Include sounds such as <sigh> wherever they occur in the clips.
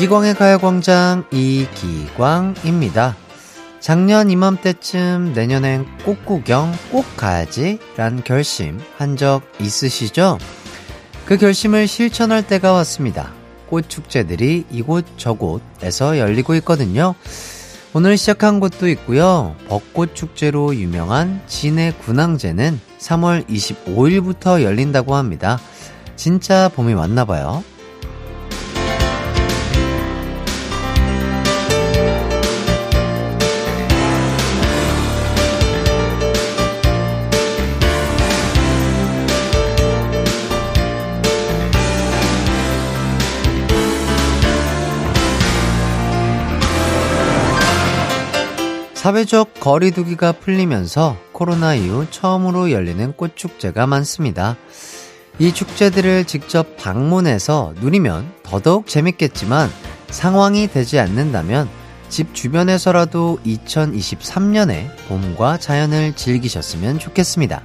이기광의 가요광장 이기광입니다. 작년 이맘때쯤 내년엔 꽃 구경 꼭 가야지 란 결심 한 적 있으시죠? 그 결심을 실천할 때가 왔습니다. 꽃축제들이 이곳 저곳에서 열리고 있거든요. 오늘 시작한 곳도 있고요. 벚꽃 축제로 유명한 진해 군항제는 3월 25일부터 열린다고 합니다. 진짜 봄이 왔나 봐요. 사회적 거리두기가 풀리면서 코로나 이후 처음으로 열리는 꽃축제가 많습니다. 이 축제들을 직접 방문해서 누리면 더더욱 재밌겠지만 상황이 되지 않는다면 집 주변에서라도 2023년에 봄과 자연을 즐기셨으면 좋겠습니다.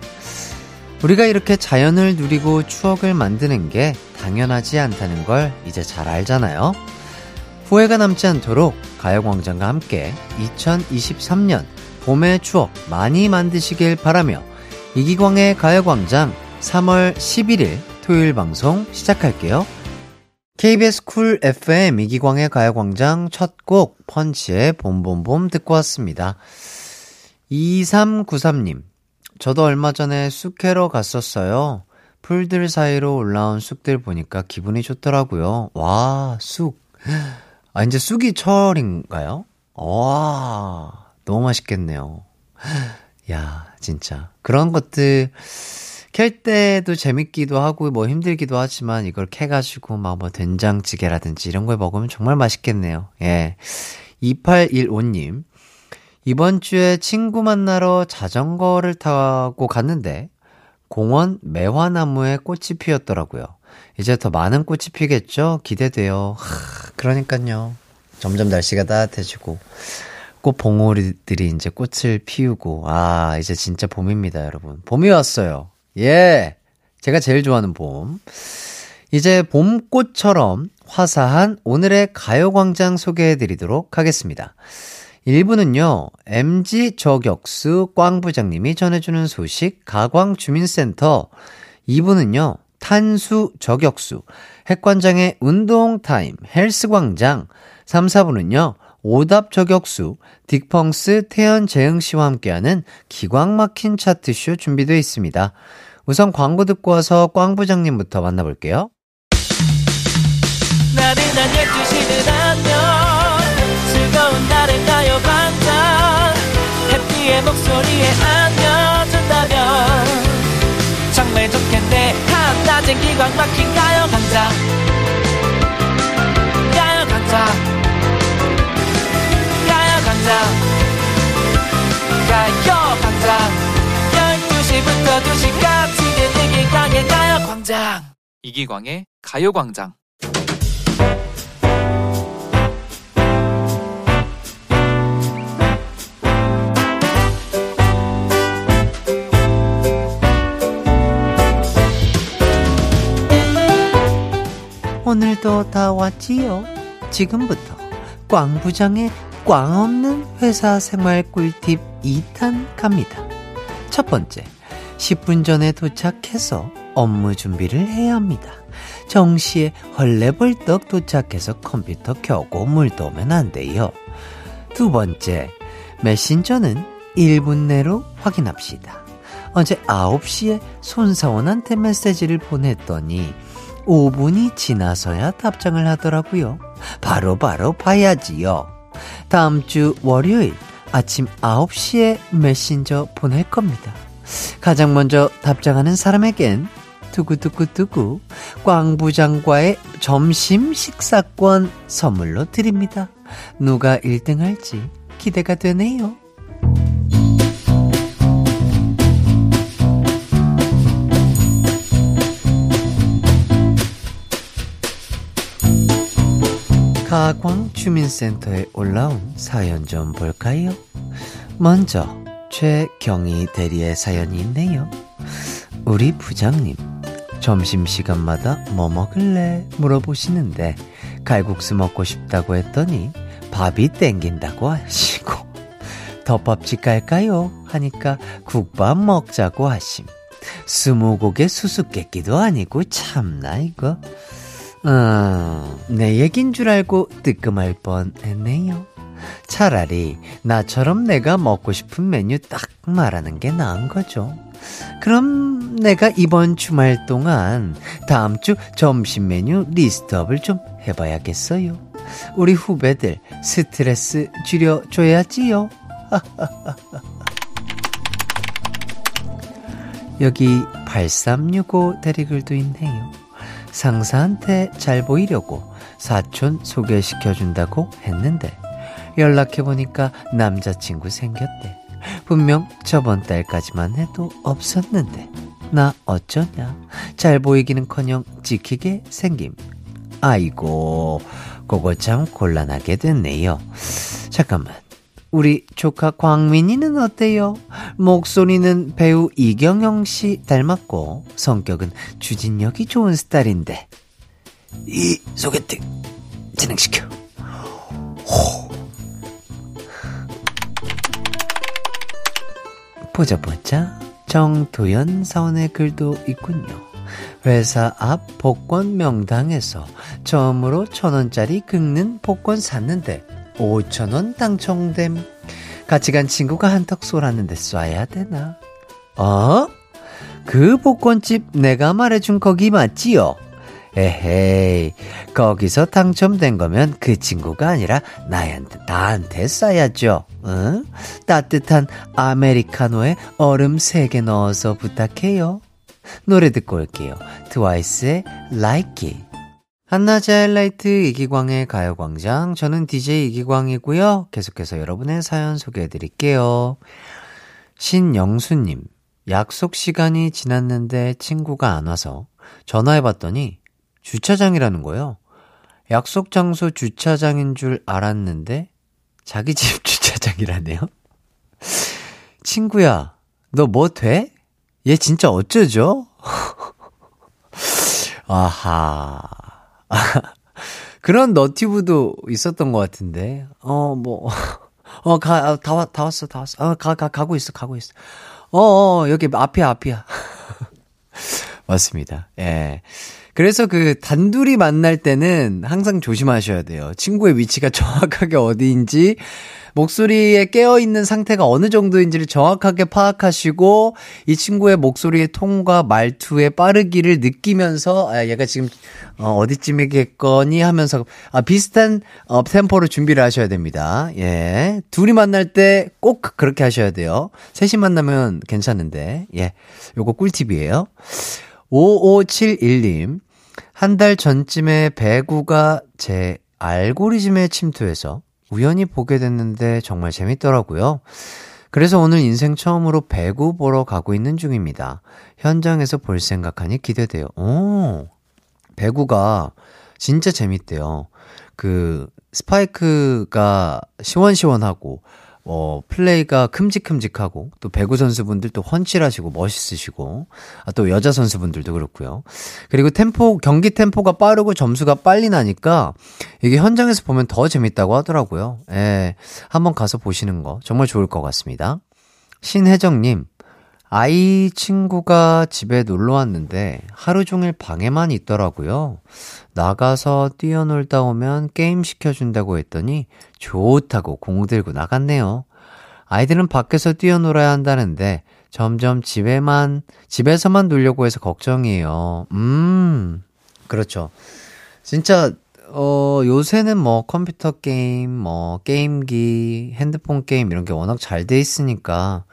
우리가 이렇게 자연을 누리고 추억을 만드는 게 당연하지 않다는 걸 이제 잘 알잖아요. 후회가 남지 않도록 가요광장과 함께 2023년 봄의 추억 많이 만드시길 바라며 이기광의 가요광장 3월 11일 토요일 방송 시작할게요. KBS Cool FM 이기광의 가요광장 첫 곡 펀치의 봄봄봄 듣고 왔습니다. 2393님, 저도 얼마 전에 쑥 캐러 갔었어요. 풀들 사이로 올라온 쑥들 보니까 기분이 좋더라고요. 와, 쑥. 아, 이제 쑥이 철인가요? 와, 너무 맛있겠네요. 야, 진짜. 그런 것들, 캘 때도 재밌기도 하고, 뭐 힘들기도 하지만, 이걸 캐가지고, 막 뭐 된장찌개라든지 이런 걸 먹으면 정말 맛있겠네요. 예. 2815님. 이번 주에 친구 만나러 자전거를 타고 갔는데, 공원 매화나무에 꽃이 피었더라고요. 이제 더 많은 꽃이 피겠죠? 기대돼요. 하, 그러니까요. 점점 날씨가 따뜻해지고, 꽃 봉오리들이 이제 꽃을 피우고, 아, 이제 진짜 봄입니다, 여러분. 봄이 왔어요. 예! 제가 제일 좋아하는 봄. 이제 봄꽃처럼 화사한 오늘의 가요광장 소개해드리도록 하겠습니다. 1부는요, MG 저격수 꽝 부장님이 전해주는 소식, 가광주민센터. 2부는요, 탄수 저격수, 핵관장의 운동 타임, 헬스광장, 3, 4부는요, 오답 저격수, 딕펑스 태연 재흥 씨와 함께하는 기광 막힌 차트쇼 준비되어 있습니다. 우선 광고 듣고 와서 꽝 부장님부터 만나볼게요. 나른한 12시는 안녕. 즐거운 날을 가요 반짝 해피의 목소리에 안겨준다면. 정말 좋겠네 한낮엔 기광 막힌 가요 강자. 가요 강자. 가요 강자. 가요 강자. 12시부터 2시까지 이기광의 가요 광장. 이기광의 가요 광장 오늘도 다 왔지요. 지금부터 꽝 부장의 꽝 없는 회사 생활 꿀팁 2탄 갑니다. 첫 번째, 10분 전에 도착해서 업무 준비를 해야 합니다. 정시에 헐레벌떡 도착해서 컴퓨터 켜고 물 떠오면 안 돼요. 두 번째, 메신저는 1분 내로 확인합시다. 어제 9시에 손사원한테 메시지를 보냈더니 5분이 지나서야 답장을 하더라고요. 바로바로 바로 봐야지요. 다음 주 월요일 아침 9시에 메신저 보낼 겁니다. 가장 먼저 답장하는 사람에겐 두구두구두구 꽝 부장과의 점심 식사권 선물로 드립니다. 누가 1등 할지 기대가 되네요. 가광 주민센터에 올라온 사연 좀 볼까요? 먼저 최경희 대리의 사연이 있네요. 우리 부장님 점심시간마다 뭐 먹을래? 물어보시는데 칼국수 먹고 싶다고 했더니 밥이 땡긴다고 하시고 덮밥집 갈까요? 하니까 국밥 먹자고 하심. 스무고개 수수께끼도 아니고 참나 이거. 어, 내 얘긴 줄 알고 뜨끔할 뻔 했네요. 차라리 나처럼 내가 먹고 싶은 메뉴 딱 말하는 게 나은 거죠. 그럼 내가 이번 주말 동안 다음 주 점심 메뉴 리스트업을 좀 해봐야겠어요. 우리 후배들 스트레스 줄여줘야지요. <laughs> 여기 8365 대리글도 있네요. 상사한테 잘 보이려고 사촌 소개시켜준다고 했는데 연락해보니까 남자친구 생겼대. 분명 저번 달까지만 해도 없었는데 나 어쩌냐? 잘 보이기는 커녕 지키게 생김. 아이고 그거 참 곤란하게 됐네요. 잠깐만 우리 조카 광민이는 어때요? 목소리는 배우 이경영 씨 닮았고 성격은 주진력이 좋은 스타일인데 이 소개팅 진행시켜. 호. 보자 보자 정도연 사원의 글도 있군요. 회사 앞 복권 명당에서 처음으로 천 원짜리 긁는 복권 샀는데 5천원 당첨됨. 같이 간 친구가 한턱 쏘랐는데 쏴야 되나? 어? 그 복권집 내가 말해준 거기 맞지요? 에헤이, 거기서 당첨된 거면 그 친구가 아니라 나한테, 나한테 쏴야죠. 응? 따뜻한 아메리카노에 얼음 3개 넣어서 부탁해요. 노래 듣고 올게요. 트와이스의 Like It. 한낮의 하이라이트 이기광의 가요광장. 저는 DJ 이기광이고요. 계속해서 여러분의 사연 소개해 드릴게요. 신영수님, 약속 시간이 지났는데 친구가 안 와서 전화해 봤더니 주차장이라는 거예요. 약속 장소 주차장인 줄 알았는데 자기 <laughs> 집 주차장이라네요. 친구야, 너 뭐 돼? 얘 진짜 어쩌죠? <laughs> 아하. <laughs> 그런 너티브도 있었던 것 같은데. 어, 뭐. <laughs> 어, 가, 아, 다, 왔, 다 왔어, 다 왔어. 어, 가, 가, 가고 있어, 가고 있어. 어, 어, 여기 앞이야, 앞이야. <laughs> 맞습니다. 예. 그래서 그 단둘이 만날 때는 항상 조심하셔야 돼요. 친구의 위치가 정확하게 어디인지 목소리에 깨어있는 상태가 어느 정도인지를 정확하게 파악하시고 이 친구의 목소리의 톤과 말투의 빠르기를 느끼면서 아, 얘가 지금 어, 어디쯤이겠거니 하면서 아, 비슷한 어, 템포로 준비를 하셔야 됩니다. 예. 둘이 만날 때 꼭 그렇게 하셔야 돼요. 셋이 만나면 괜찮은데. 예. 요거 꿀팁이에요. 5571님. 한 달 전쯤에 배구가 제 알고리즘에 침투해서 우연히 보게 됐는데 정말 재밌더라고요. 그래서 오늘 인생 처음으로 배구 보러 가고 있는 중입니다. 현장에서 볼 생각하니 기대돼요. 오, 배구가 진짜 재밌대요. 그 스파이크가 시원시원하고 어, 플레이가 큼직큼직하고, 또 배구 선수분들 또 훤칠하시고 멋있으시고, 아, 또 여자 선수분들도 그렇고요. 그리고 템포, 경기 템포가 빠르고 점수가 빨리 나니까, 이게 현장에서 보면 더 재밌다고 하더라고요. 예, 한번 가서 보시는 거 정말 좋을 것 같습니다. 신혜정 님, 아이 친구가 집에 놀러 왔는데 하루 종일 방에만 있더라고요. 나가서 뛰어놀다 오면 게임 시켜준다고 했더니 좋다고 공 들고 나갔네요. 아이들은 밖에서 뛰어놀아야 한다는데 점점 집에만, 집에서만 놀려고 해서 걱정이에요. 음, 그렇죠. 진짜, 어, 요새는 뭐 컴퓨터 게임, 뭐 게임기, 핸드폰 게임 이런 게 워낙 잘 돼 있으니까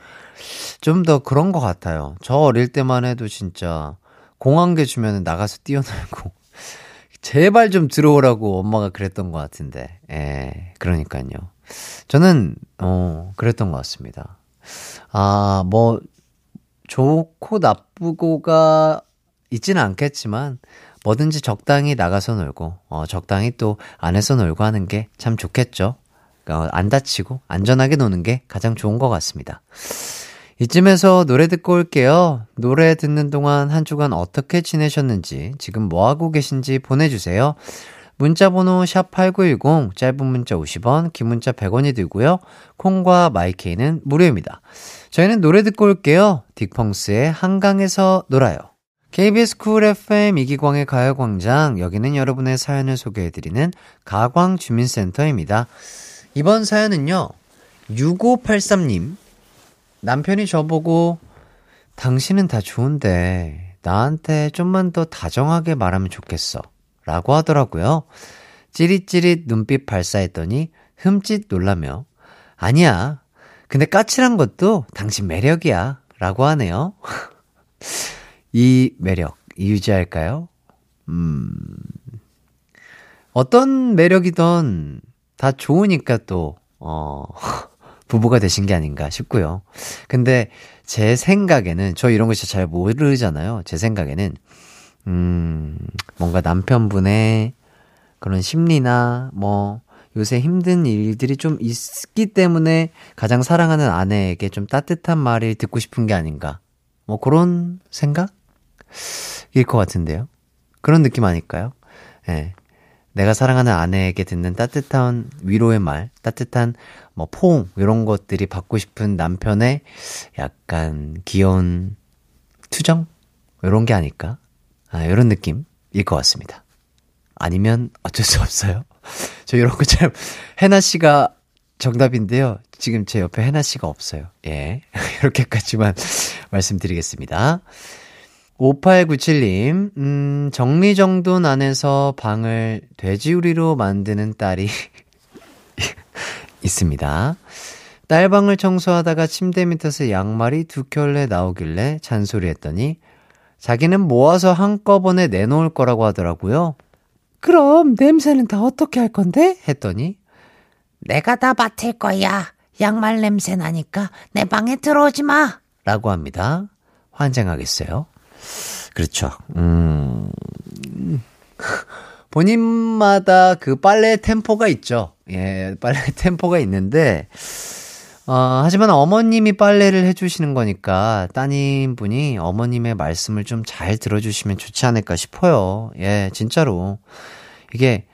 좀 더 그런 것 같아요. 저 어릴 때만 해도 진짜 공항개 주면 나가서 뛰어놀고 <laughs> 제발 좀 들어오라고 엄마가 그랬던 것 같은데. 예, 그러니까요. 저는, 어, 그랬던 것 같습니다. 아, 뭐, 좋고 나쁘고가 있지는 않겠지만, 뭐든지 적당히 나가서 놀고, 어, 적당히 또 안에서 놀고 하는 게 참 좋겠죠. 어, 안 다치고 안전하게 노는 게 가장 좋은 것 같습니다. 이쯤에서 노래 듣고 올게요. 노래 듣는 동안 한 주간 어떻게 지내셨는지, 지금 뭐 하고 계신지 보내주세요. 문자번호 샵8910, 짧은 문자 50원, 긴 문자 100원이 들고요. 콩과 My K는 무료입니다. 저희는 노래 듣고 올게요. 딕펑스의 한강에서 놀아요. KBS Cool FM 이기광의 가요광장, 여기는 여러분의 사연을 소개해드리는 가광주민센터입니다. 이번 사연은요, 6583님. 남편이 저보고, 당신은 다 좋은데, 나한테 좀만 더 다정하게 말하면 좋겠어. 라고 하더라고요. 찌릿찌릿 눈빛 발사했더니 흠칫 놀라며, 아니야. 근데 까칠한 것도 당신 매력이야. 라고 하네요. <laughs> 이 매력, 유지할까요? 음, 어떤 매력이던 다 좋으니까 또, 어, <laughs> 부부가 되신 게 아닌가 싶고요. 근데 제 생각에는, 저 이런 거 진짜 잘 모르잖아요. 제 생각에는, 음, 뭔가 남편분의 그런 심리나, 뭐, 요새 힘든 일들이 좀 있기 때문에 가장 사랑하는 아내에게 좀 따뜻한 말을 듣고 싶은 게 아닌가. 뭐 그런 생각? 일 것 같은데요. 그런 느낌 아닐까요? 예. 네. 내가 사랑하는 아내에게 듣는 따뜻한 위로의 말, 따뜻한 뭐 포옹 이런 것들이 받고 싶은 남편의 약간 귀여운 투정 이런 게 아닐까? 아, 이런 느낌일 것 같습니다. 아니면 어쩔 수 없어요. <laughs> 저 이런 거 참, 해나 씨가 정답인데요. 지금 제 옆에 해나 씨가 없어요. 예. <laughs> 이렇게까지만 말씀드리겠습니다. 5897님, 음, 정리정돈 안에서 방을 돼지우리로 만드는 딸이 <laughs> 있습니다. 딸 방을 청소하다가 침대 밑에서 양말이 두 켤레 나오길래 잔소리했더니 자기는 모아서 한꺼번에 내놓을 거라고 하더라고요. 그럼 냄새는 다 어떻게 할 건데? 했더니 내가 다 맡을 거야. 양말 냄새 나니까 내 방에 들어오지 마. 라고 합니다. 환장하겠어요? 그렇죠. 음. <laughs> 본인마다 그 빨래 템포가 있죠. 예, 빨래 <laughs> 템포가 있는데, 어, 하지만 어머님이 빨래를 해주시는 거니까 따님분이 어머님의 말씀을 좀 잘 들어주시면 좋지 않을까 싶어요. 예, 진짜로. 이게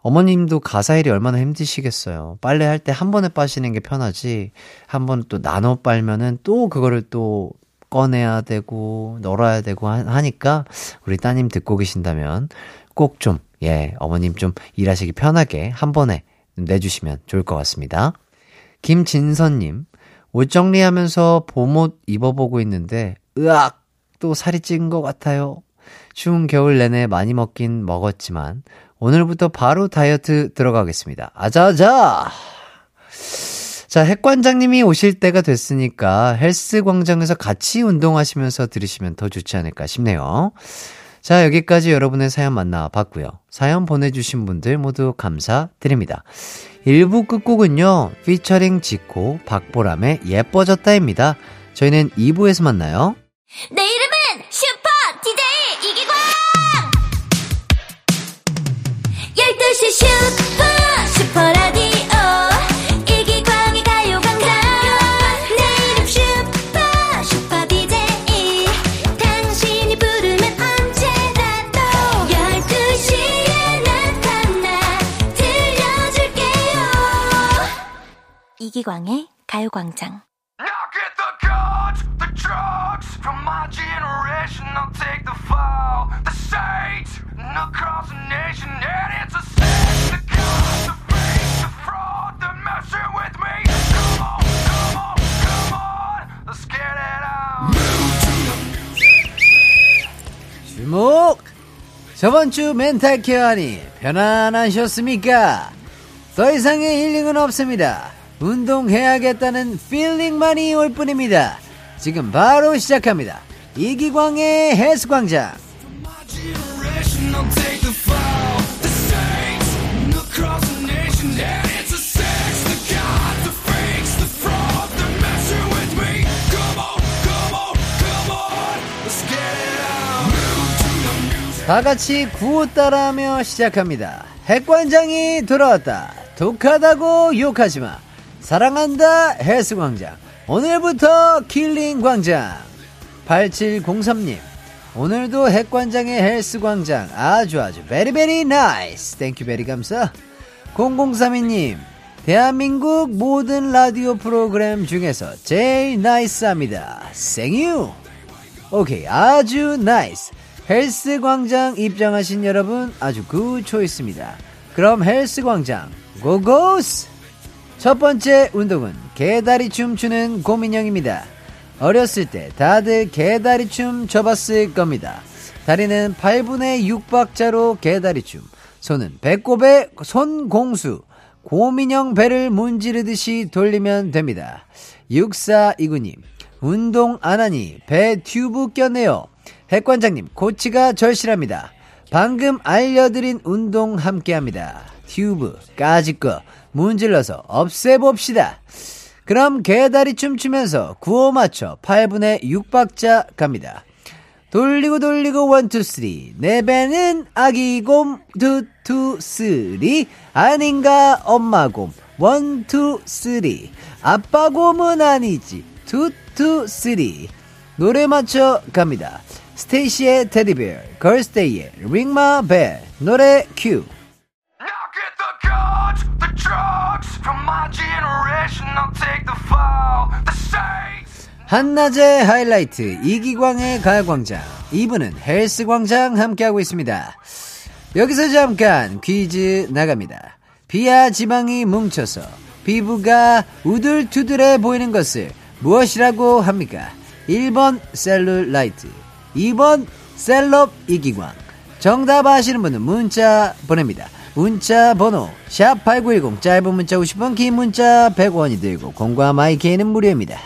어머님도 가사 일이 얼마나 힘드시겠어요. 빨래할 때 한 번에 빠시는 게 편하지, 한 번 또 나눠 빨면은 또 그거를 또 꺼내야 되고, 널어야 되고 하니까, 우리 따님 듣고 계신다면 꼭 좀, 예, 어머님 좀 일하시기 편하게 한 번에 내주시면 좋을 것 같습니다. 김진선님, 옷 정리하면서 봄옷 입어보고 있는데, 으악! 또 살이 찐 것 같아요. 추운 겨울 내내 많이 먹긴 먹었지만, 오늘부터 바로 다이어트 들어가겠습니다. 아자아자! 자, 핵관장님이 오실 때가 됐으니까 헬스 광장에서 같이 운동하시면서 들으시면 더 좋지 않을까 싶네요. 자, 여기까지 여러분의 사연 만나봤고요. 사연 보내주신 분들 모두 감사드립니다. 1부 끝곡은요, 피처링 지코, 박보람의 예뻐졌다입니다. 저희는 2부에서 만나요. 내 come on, come on, let's get it on. 주목! 저번 주 멘탈 케어하니 편안하셨습니까? 더 이상의 힐링은 없습니다. 운동해야겠다는 필링만이 올 뿐입니다. 지금 바로 시작합니다. 이기광의 music. 다 같이 구호 따라하며 시작합니다. 핵관장이 돌아왔다. 독하다고 욕하지 마. 사랑한다 헬스광장. 오늘부터 healing광장. 8703님. 오늘도 핵관장의 헬스광장 아주 아주 very very nice thank you very 감사 0032님 대한민국 모든 라디오 프로그램 중에서 제일 nice합니다 thank you 오케이 아주 nice 헬스광장 입장하신 여러분 아주 good choice입니다 그럼 헬스광장 고고스 첫 번째 운동은 개다리 춤 추는 고민형입니다 어렸을 때 다들 개다리 춤 춰봤을 겁니다. 다리는 8분의 6박자로 개다리 춤, 손은 배꼽에 손공수, 고민형 배를 문지르듯이 돌리면 됩니다. 6429님, 운동 안 하니 배 튜브 꼈네요. 핵관장님, 코치가 절실합니다. 방금 알려드린 운동 함께 합니다. 튜브, 까짓 거, 문질러서 없애봅시다. 그럼 개다리 춤추면서 구호 맞춰 8분의 6박자 갑니다. 돌리고 돌리고 one two three. 내 배는 아기곰 two two three. 아닌가 엄마곰. one two three. 아빠곰은 아니지. two two three. 노래 맞춰 갑니다. 스테이시의 Teddy Bear 걸스데이의 Ring My Bell. 노래 큐 guns, the drugs from my generation. I'll take the fall, the saints. 한낮의 하이라이트 이기광의 가요광장. 2부는 헬스광장 함께하고 있습니다. 여기서 잠깐 퀴즈 나갑니다. 비하 지방이 뭉쳐서 피부가 우들투들해 보이는 것을 무엇이라고 합니까? 1번 셀룰라이트 2번 셀럽 이기광. 정답 아시는 분은 문자 보냅니다 문자 번호 샵8910 짧은 문자 50원 긴 문자 100원이 들고 공과 마이케이는 무료입니다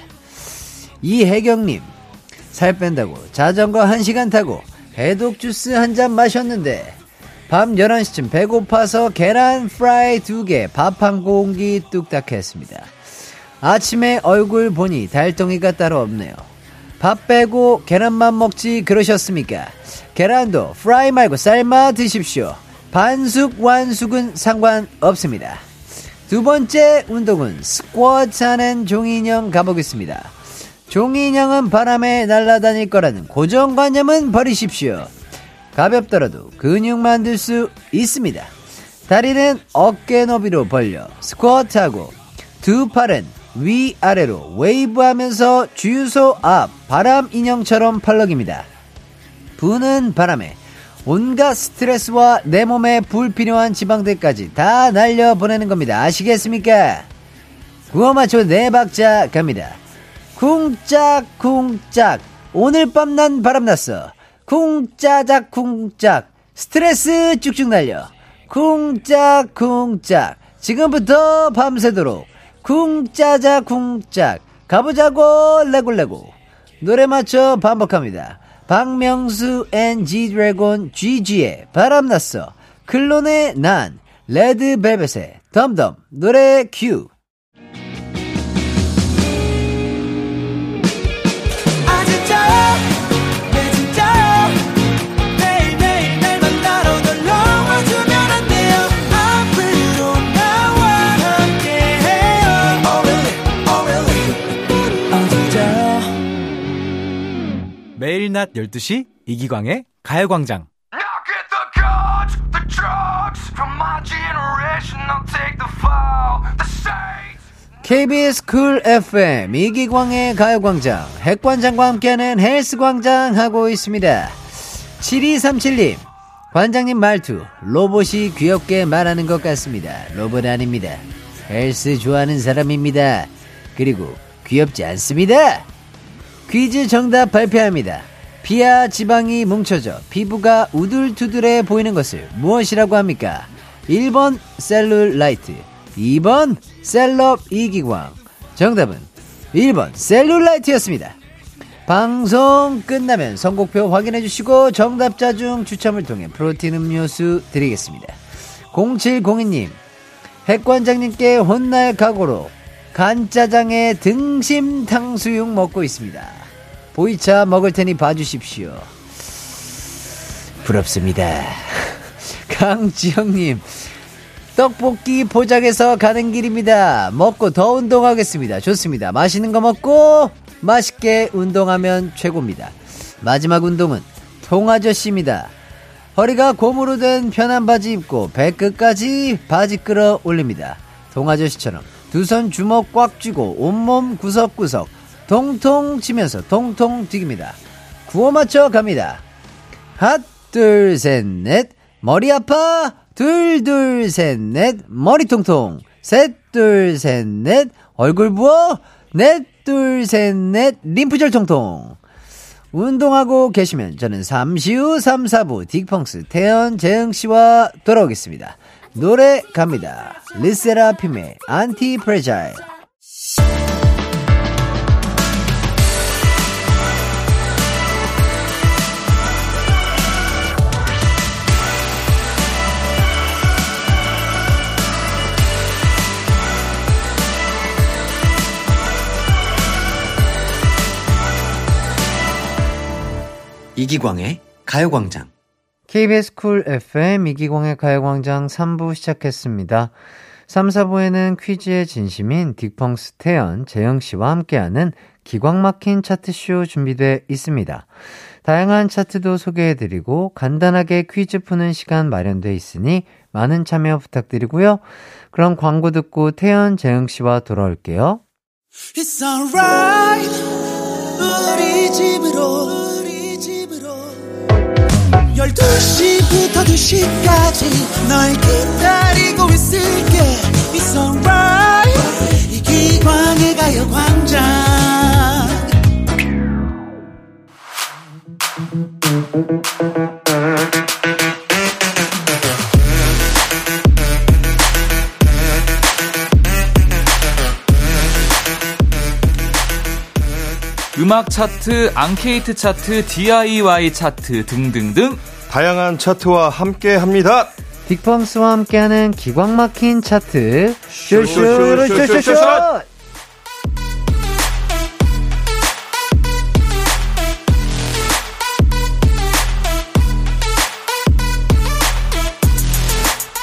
이혜경님, 살 뺀다고 자전거 1시간 타고 해독 주스 한 잔 마셨는데, 밤 11시쯤 배고파서 계란 프라이 2개, 밥 한 공기 뚝딱 했습니다. 아침에 얼굴 보니 달덩이가 따로 없네요. 밥 빼고 계란만 먹지 그러셨습니까? 계란도 프라이 말고 삶아 드십시오. 반숙, 완숙은 상관없습니다. 두 번째 운동은 스쿼트 하는 종인형 가보겠습니다. 종이인형은 바람에 날아다닐 거라는 고정관념은 버리십시오. 가볍더라도 근육 만들 수 있습니다. 다리는 어깨 너비로 벌려 스쿼트하고 두 팔은 위아래로 웨이브하면서 주유소 앞 바람 인형처럼 펄럭입니다. 부는 바람에 온갖 스트레스와 내 몸에 불필요한 지방들까지 다 날려보내는 겁니다. 아시겠습니까? 구호 맞춰 네 박자 갑니다. 쿵짝쿵짝. 오늘 밤 난 바람났어. 쿵짜작 쿵짝. 스트레스 쭉쭉 날려. 쿵짝쿵짝. 지금부터 밤새도록 쿵짜작 쿵짝. 가보자고 let's go let's go 노래 맞춰 반복합니다 박명수 and 지드래곤 GG의 바람났어. 클론의 난 레드벨벳의 덤덤 노래 큐 매일 낮 12시 이기광의 가요광장. KBS 쿨 FM 이기광의 가요광장. 헬관장과 함께하는 헬스광장 하고 있습니다. 7237님 관장님 말투 로봇이 귀엽게 말하는 것 같습니다. 로봇 아닙니다. 헬스 좋아하는 사람입니다. 그리고 귀엽지 않습니다 퀴즈 정답 발표합니다. 피하 지방이 뭉쳐져 피부가 우둘투둘해 보이는 것을 무엇이라고 합니까? 1번 셀룰라이트 2번 셀럽 이기광. 정답은 1번 셀룰라이트였습니다. 방송 끝나면 선곡표 확인해 주시고 정답자 중 추첨을 통해 프로틴 음료수 드리겠습니다. 0702님 핵관장님께 혼날 각오로 간짜장에 등심 탕수육 먹고 있습니다 보이차 먹을 테니 봐주십시오 부럽습니다 <laughs> 강지영님 떡볶이 포장해서 가는 길입니다. 먹고 더 운동하겠습니다. 좋습니다. 맛있는 거 먹고 맛있게 운동하면 최고입니다. 마지막 운동은 통아저씨입니다. 허리가 고무로 된 편한 바지 입고 배끝까지 바지 끌어 올립니다. 통아저씨처럼 두 손 주먹 꽉 쥐고 온몸 구석구석 통통 치면서 통통 튀깁니다. 구호 맞춰 갑니다. 핫, 둘, 셋, 넷. 머리 아파. 둘, 둘, 셋, 넷. 머리 통통. 셋, 둘, 셋, 넷. 얼굴 부어. 넷, 둘, 셋, 넷. 림프절 통통. 운동하고 계시면 저는 잠시 후 3, 4부 딕펑스 태현 재흥 씨와 돌아오겠습니다. 노래 갑니다. 르세라핌의 Antifragile. 이기광의 가요광장. KBS 쿨 FM 이기광의 가요광장 3부 시작했습니다. 3, 4부에는 퀴즈에 진심인 딕펑스 태현, 재흥씨와 함께하는 기광 막힌 차트쇼 준비돼 있습니다. 다양한 차트도 소개해드리고 간단하게 퀴즈 푸는 시간 마련돼 있으니 많은 참여 부탁드리고요. 그럼 광고 듣고 태현, 재흥씨와 돌아올게요. 12시부터 2시까지 널 기다리고 있을게. It's alright. 이기광의 가요광장. 음악 차트, 앙케이트 차트, DIY 차트 등등등 다양한 차트와 함께 합니다. 딕펑스와 함께하는 기광 막힌 차트 쇼쇼쇼쇼쇼쇼. 쇼쇼쇼쇼쇼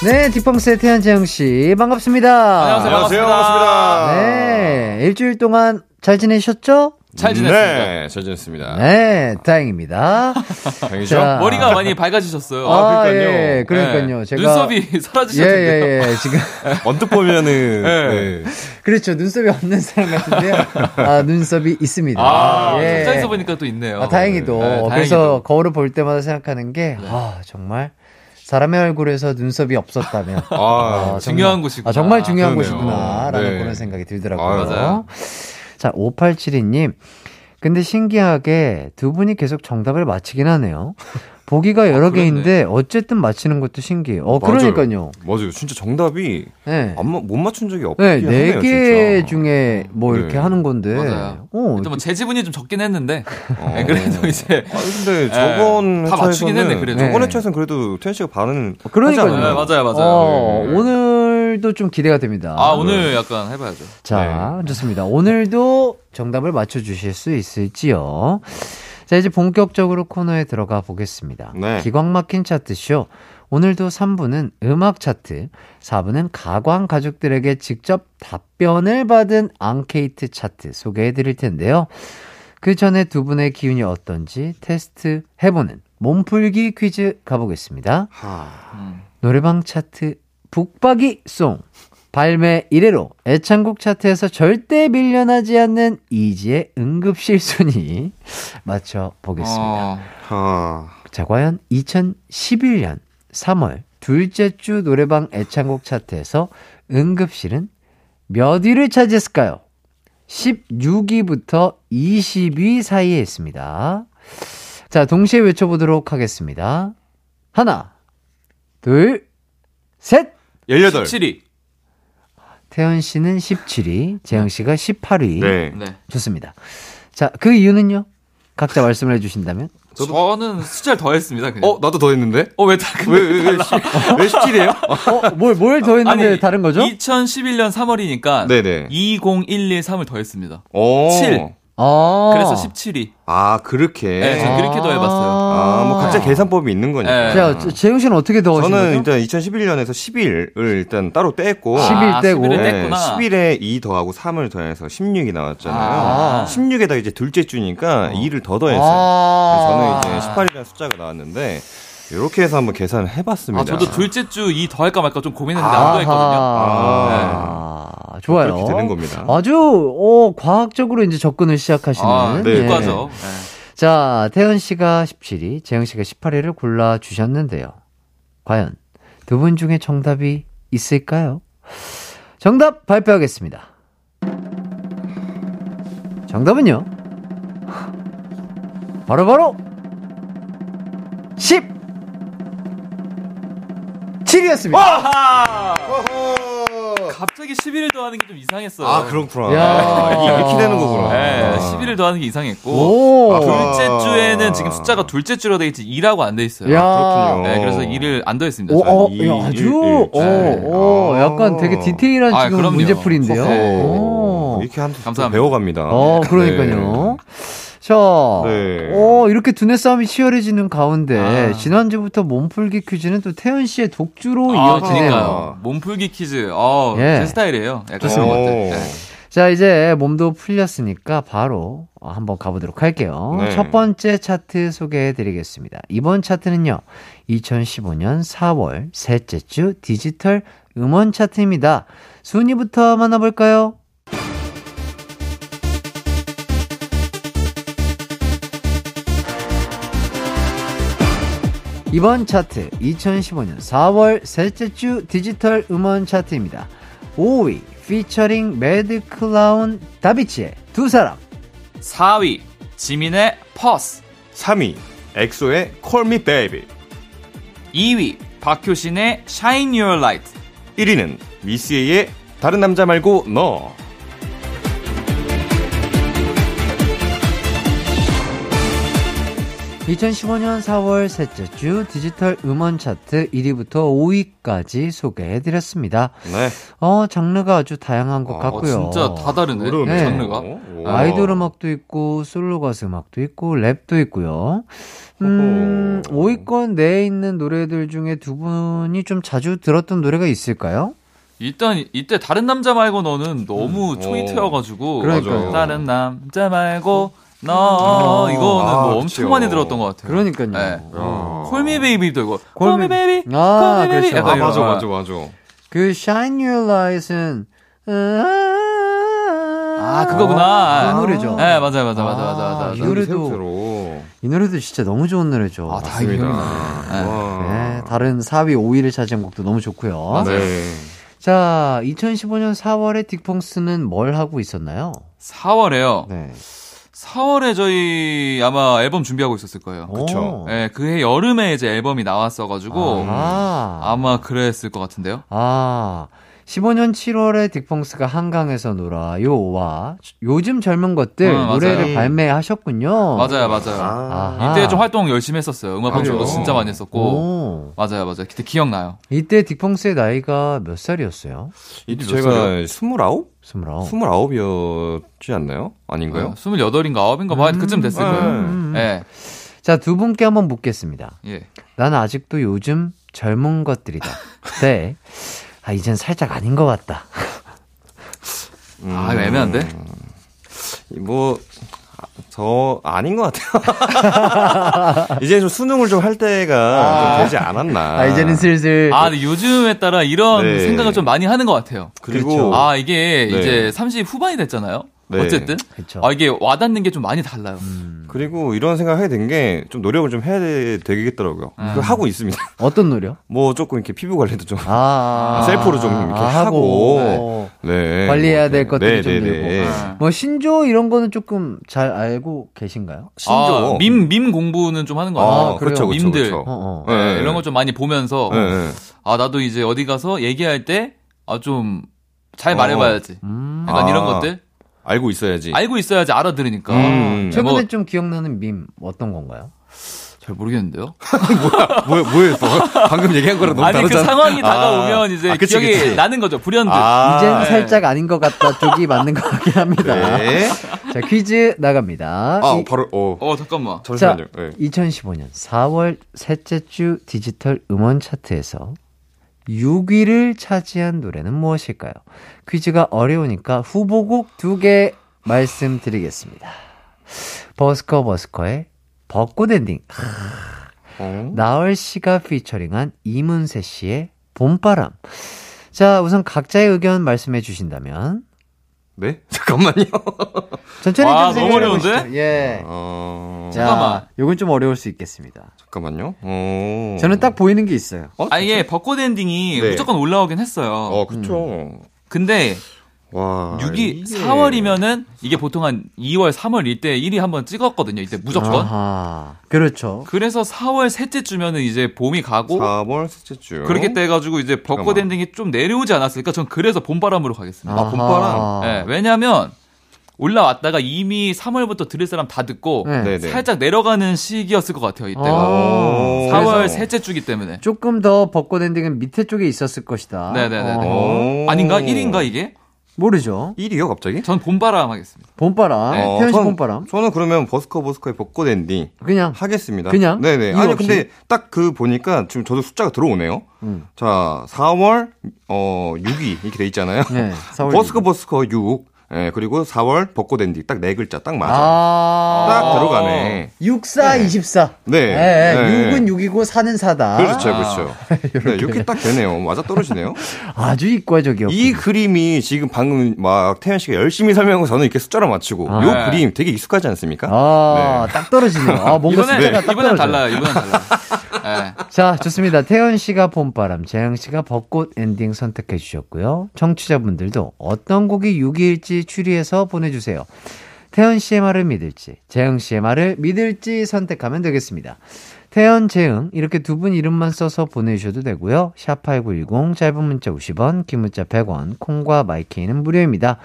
네, 딕펑스의 태연 재영 씨 반갑습니다. 안녕하세요. 반갑습니다. 네, 일주일 동안 잘 지내셨죠? 잘 지냈습니다. 네, 잘 지냈습니다. 네, 다행입니다. <laughs> 다행이죠? 자, 머리가 많이 밝아지셨어요. 아, 그러니까요. 예, 그러니까요. 네. 제가 눈썹이 예, <laughs> 사라지셨는데요. 예, 예. 지금 <laughs> 언뜻 보면은 네. 네. 그렇죠. 눈썹이 없는 사람 같은데요. 아, 눈썹이 있습니다. 아, 예. 현장에서 보니까 또 있네요. 아, 다행히도. 네, 다행히도. 그래서 거울을 볼 때마다 생각하는 게, 아, 정말 사람의 얼굴에서 눈썹이 없었다면. 아, 아, 중요한 정말- 곳이구나. 아, 정말 중요한 그러네요. 곳이구나라는 네. 그런 생각이 들더라고요. 아유. 맞아요. 자, 5872님. 근데 신기하게 두 분이 계속 정답을 맞히긴 하네요. 보기가 여러 아. 개인데 어쨌든 맞히는 것도 신기해요. 어, 맞아요. 그러니까요. 맞아요. 진짜 정답이 네. 안, 마- 못 맞춘 적이 없긴 네, 하네요. 네 개. 중에 뭐 네. 이렇게 하는 건데. 맞아요. 어, 일단 뭐제 지분이 좀 적긴 했는데 어. <laughs> 네, 그래도 이제 아 근데 저번 다 맞추긴 했네, 그래도. 저번 네. 회차에서는 그래도 태현 씨가 반은 그러니까요. 하지 않았나요? 네, 맞아요, 맞아요. 어, 네. 오늘도 좀 기대가 됩니다. 아 오늘 약간 해봐야죠. 자, 좋습니다. 오늘도 정답을 맞춰주실 수 있을지요. 자, 이제 본격적으로 코너에 들어가 보겠습니다. 네. 기광 막힌 차트쇼. 오늘도 3부는 음악 차트, 4부는 가광 가족들에게 직접 답변을 받은 앙케이트 차트 소개해 드릴 텐데요. 그 전에 두 분의 기운이 어떤지 테스트 해보는 몸풀기 퀴즈 가보겠습니다. 음. 노래방 차트 북박이 송 발매 1회로 애창곡 차트에서 절대 밀려나지 않는 이지의 응급실 순위 맞춰보겠습니다. 어, 아, 자, 과연 2011년 3월 둘째 주 노래방 애창곡 차트에서 응급실은 몇 위를 차지했을까요? 16위부터 20위 사이에 있습니다. 자, 동시에 외쳐보도록 하겠습니다. 하나, 둘, 셋! 18. 7위. 태연 씨는 17위, 재영 씨가 18위. 네. 네. 좋습니다. 자, 그 이유는요? 각자 말씀을 해주신다면? 저는 숫자를 더했습니다. 그냥. 어, 나도 더 했는데? 어, 왜 다, 왜, 왜, 왜, 달라? 왜 17이에요? 어, 뭘, 뭘 더 했는데 다른 거죠? 2011년 3월이니까 네네. 20113을 더했습니다. 오. 7. 아. 그래서 17위. 아, 그렇게. 네, 전 그렇게 더해봤어요. 아, 뭐 각자 계산법이 있는 거니까. 네. 자, 저- 재영 씨는 어떻게 더하신 저는 거죠? 일단 2011년에서 10일을 일단 따로 떼고 10일 아, 떼고. 11을 네, 뗐구나. 10일에 2 더하고 3을 더해서 16이 나왔잖아요. 아. 16에다 이제 둘째 주니까 2를 더 더했어요. 아. 그래서 저는 이제 18이라는 숫자가 나왔는데 이렇게 해서 한번 계산을 해봤습니다. 아, 저도 둘째 주 이 더할까 말까 좀 고민했는데 안 더했거든요. 아, 좋아요. 그렇게 되는 겁니다. 아주 어, 과학적으로 이제 접근을 시작하시는. 아, 네. 효과죠. 네. 자, 태연 씨가 17위, 재영 씨가 18위를 골라 주셨는데요. 과연 두 분 중에 정답이 있을까요? 정답 발표하겠습니다. 정답은요. 바로 바로 10 7이었습니다. 갑자기 11을 더하는 게 좀 이상했어요. 아, 그렇구나. 야. 아, 이게 이렇게 되는 거구나. 네, 11을 더하는 게 이상했고. 오. 아, 둘째 주에는 지금 숫자가 둘째 주로 돼 있지 2라고 안 돼 있어요. 야. 그렇군요. 네, 그래서 2를 안 더했습니다. 오. 어, 이, 야, 아주, 일, 일, 오, 네. 오, 아. 약간 되게 디테일한 아, 지금 그럼요. 문제풀인데요. 네. 오. 이렇게 한 감사합니다. 배워갑니다. 어, 그러니까요. 자, 네. 어, 이렇게 두뇌 싸움이 치열해지는 가운데, 아. 지난주부터 몸풀기 퀴즈는 또 태연 씨의 독주로 아, 이어지네요. 그러니까요. 몸풀기 퀴즈. 어, 예. 제 스타일이에요. 약간 좋습니다. 그런 것들. 오. 네. 자, 이제 몸도 풀렸으니까 바로 어, 한번 가보도록 할게요. 네. 첫 번째 차트 소개해 드리겠습니다. 이번 차트는요, 2015년 4월 셋째 주 디지털 음원 차트입니다. 순위부터 만나볼까요? 이번 차트 2015년 4월 셋째 주 디지털 음원 차트입니다. 5위 피처링 매드 클라운 다비치의 두 사랑 4위, 지민의 Puss. 3위, 엑소의 Call Me Baby. 2위, 박효신의 Shine Your Light. 1위는 미스에이의 다른 남자 말고 너. 2015년 4월 셋째 주 디지털 음원 차트 1위부터 5위까지 소개해드렸습니다. 네. 어, 장르가 아주 다양한 것 어, 같고요. 진짜 다 다르네. 그러네. 장르가. 오. 아이돌 음악도 있고 솔로 가수 음악도 있고 랩도 있고요. 음, 호호. 5위권 내에 있는 노래들 중에 두 분이 좀 자주 들었던 노래가 있을까요? 일단 이때 다른 남자 말고 너는 너무 음. 초이 오. 트여가지고 그러니까요. 다른 남자 말고 너 음. 이거는 아, 뭐. 엄청 많이 들었던 것 같아요. 그러니까요. 네. 어. Call Me Baby도 이거 Call 콜미 Me- 베이비 아, Call Me Baby 그렇죠. 아, 맞아, 거. 맞아, 맞아. 그 Shine Your Light은 아 그거구나. 그 노래죠. 네 맞아요 맞아 맞아 맞아 아, 맞아. 이 맞아. 노래도-. 이 노래도 진짜 너무 좋은 노래죠. 아, 다. 기억이 나네. 와. 네, 다른 4위, 5위를 차지한 곡도 너무 좋고요. 네. 자, 2015년 4월에 딕펑스는 뭘 하고 있었나요? 4월에요. 네. 4월에 저희 아마 앨범 준비하고 있었을 거예요. 그쵸. 오. 네, 그해 여름에 이제 앨범이 나왔어 가지고 아. 아마 그랬을 것 같은데요. 아. 15년 7월에 딕펑스가 한강에서 놀아요와 요즘 젊은 것들 음, 맞아요. 노래를 발매하셨군요. 맞아요, 맞아요. 아. 이때 좀 활동 열심히 했었어요. 음악 아, 방송도? 진짜 많이 했었고. 오. 맞아요, 맞아요. 그때 기억나요. 이때 딕펑스의 나이가 몇 살이었어요? 이때 몇 제가 살이요? 29? 스물아홉. 29이었지 않나요? 아닌가요? 어, 28인가 9인가 뭐 그쯤 됐을 음, 거예요. 음. 예. 자, 두 분께 한번 묻겠습니다. 예. 난 아직도 요즘 젊은 것들이다. 네. 아, 이젠 살짝 아닌 것 같다. <laughs> 아, 이거 애매한데? 뭐, 아, 저, 아닌 것 같아요. <laughs> 이제 좀 수능을 좀 할 때가 좀 되지 않았나. 아, 이제는 슬슬. 아, 근데 요즘에 따라 이런 네. 생각을 좀 많이 하는 것 같아요. 그리고, 그렇죠. 아, 이게 네. 이제 30 후반이 됐잖아요. 네. 어쨌든. 그쵸. 아, 이게 와닿는 게 좀 많이 달라요. 그리고 이런 생각을 하게 된 게 좀 노력을 좀 해야 되겠더라고요. 음. 그거 하고 있습니다. <laughs> 어떤 노래요? 뭐 조금 이렇게 피부 관리도 좀. 아, <laughs> 셀프로 좀 이렇게 하고. 네. 관리해야 될뭐 것들이 네, 좀 네, 늘고. 네. 아. 뭐 신조 이런 거는 조금 잘 알고 계신가요? 신조. 아, 밈, 밈 공부는 좀 하는 것 아, 같아요. 그렇죠, 그렇죠. 밈들. 그렇죠. 어, 어. 네, 네. 이런 거 좀 많이 보면서, 네, 네. 아, 나도 이제 어디 가서 얘기할 때, 아, 좀, 잘 말해봐야지. 음. 약간 아. 이런 것들. 알고 있어야지. 알고 있어야지 알아들으니까. 음. 최근에 뭐, 좀 기억나는 밈 어떤 건가요? 잘 모르겠는데요. <laughs> 뭐, 뭐였어? 방금 얘기한 거랑 너무 아니 그 다르잖아. 상황이 아. 다가오면 이제 아, 그치, 기억이 그치. 나는 거죠. 불현듯. 아, 이제는 예. 살짝 아닌 것 같다 쪽이 맞는 것 같긴 합니다. 네. 자, 퀴즈 나갑니다. 아, 이- 바로, 어. 어 잠깐만. 자, 잠시만요. 네. 2015년 4월 셋째 주 디지털 음원 차트에서 6위를 차지한 노래는 무엇일까요? 퀴즈가 어려우니까 후보곡 두 개 말씀드리겠습니다. 버스커 버스커의 벚꽃 엔딩. 어? 나얼 씨가 피처링한 이문세 씨의 봄바람. 자, 우선 각자의 의견 말씀해 주신다면 네? <laughs> 잠깐만요. 천천히 와, 좀 너무 어려운데? 예. 어, 자, 잠깐만. 요건 좀 어려울 수 있겠습니다. 잠깐만요. 어. 저는 딱 보이는 게 있어요. 어, 아 이게 벚꽃 엔딩이 네. 무조건 올라오긴 했어요. 어, 그쵸. 근데 와. 6위 이게- 4월이면은 이게 보통 한 2월 3월 이때 1위 한번 찍었거든요. 이때 무조건. 아하. 그렇죠. 그래서 4월 셋째 주면은 이제 봄이 가고 4월 셋째 주. 그렇게 돼 가지고 이제 벚꽃 잠깐만. 엔딩이 좀 내려오지 않았을까? 전 그래서 봄바람으로 가겠습니다. 아, 봄바람? 네, 왜냐면 올라왔다가 이미 3월부터 들을 사람 다 듣고 네. 네네. 살짝 내려가는 시기였을 것 같아요. 이때가. 아, 4월 그래서 셋째 주기 때문에. 조금 더 벚꽃 엔딩은 밑에 쪽에 있었을 것이다. 네네네네. 어, 오. 아닌가? 1인가 이게? 모르죠. 1위요, 갑자기? 전 봄바람 하겠습니다. 봄바람. 네. 태현 씨 전- 봄바람. 저는 그러면 버스커 버스커의 벚꽃 엔딩 그냥. 하겠습니다. 그냥? 네네. 아니 없이? 근데 딱 그 보니까 지금 저도 숫자가 들어오네요. 음. 자, 4월 어 6위 이렇게 돼 있잖아요. 네, 4월 <laughs> 버스커 버스커 6. 예, 그리고 4월 벚꽃 엔딩 딱 네 글자 딱 맞아. 아. 딱 들어가네. 64, 24. 네. 예, 네. 6은 6이고 4는 4다. 그렇죠, 그렇죠. 네, 이렇게 딱 되네요. 맞아 떨어지네요. <laughs> 아주 이과적이었고. 이 그림이 지금 방금 막 태현 씨가 열심히 설명하고 저는 이렇게 숫자로 맞추고 아. 요 네. 그림 되게 익숙하지 않습니까? 아, 네. 딱 떨어지네요. 아, 뭔가 이번엔, 숫자가 딱 이번엔. 달라요. 이번엔 달라요. <laughs> 네. 자, 좋습니다. 태현 씨가 봄바람, 재흥 씨가 벚꽃 엔딩 선택해 주셨고요. 청취자분들도 어떤 곡이 6위일지 추리해서 보내주세요. 태현 씨의 말을 믿을지, 재흥 씨의 말을 믿을지 선택하면 되겠습니다. 태현, 재흥 이렇게 두 분 이름만 써서 보내주셔도 되고요. 샵8910 짧은 문자 50원, 긴 문자 100원, 콩과 마이케이는 무료입니다.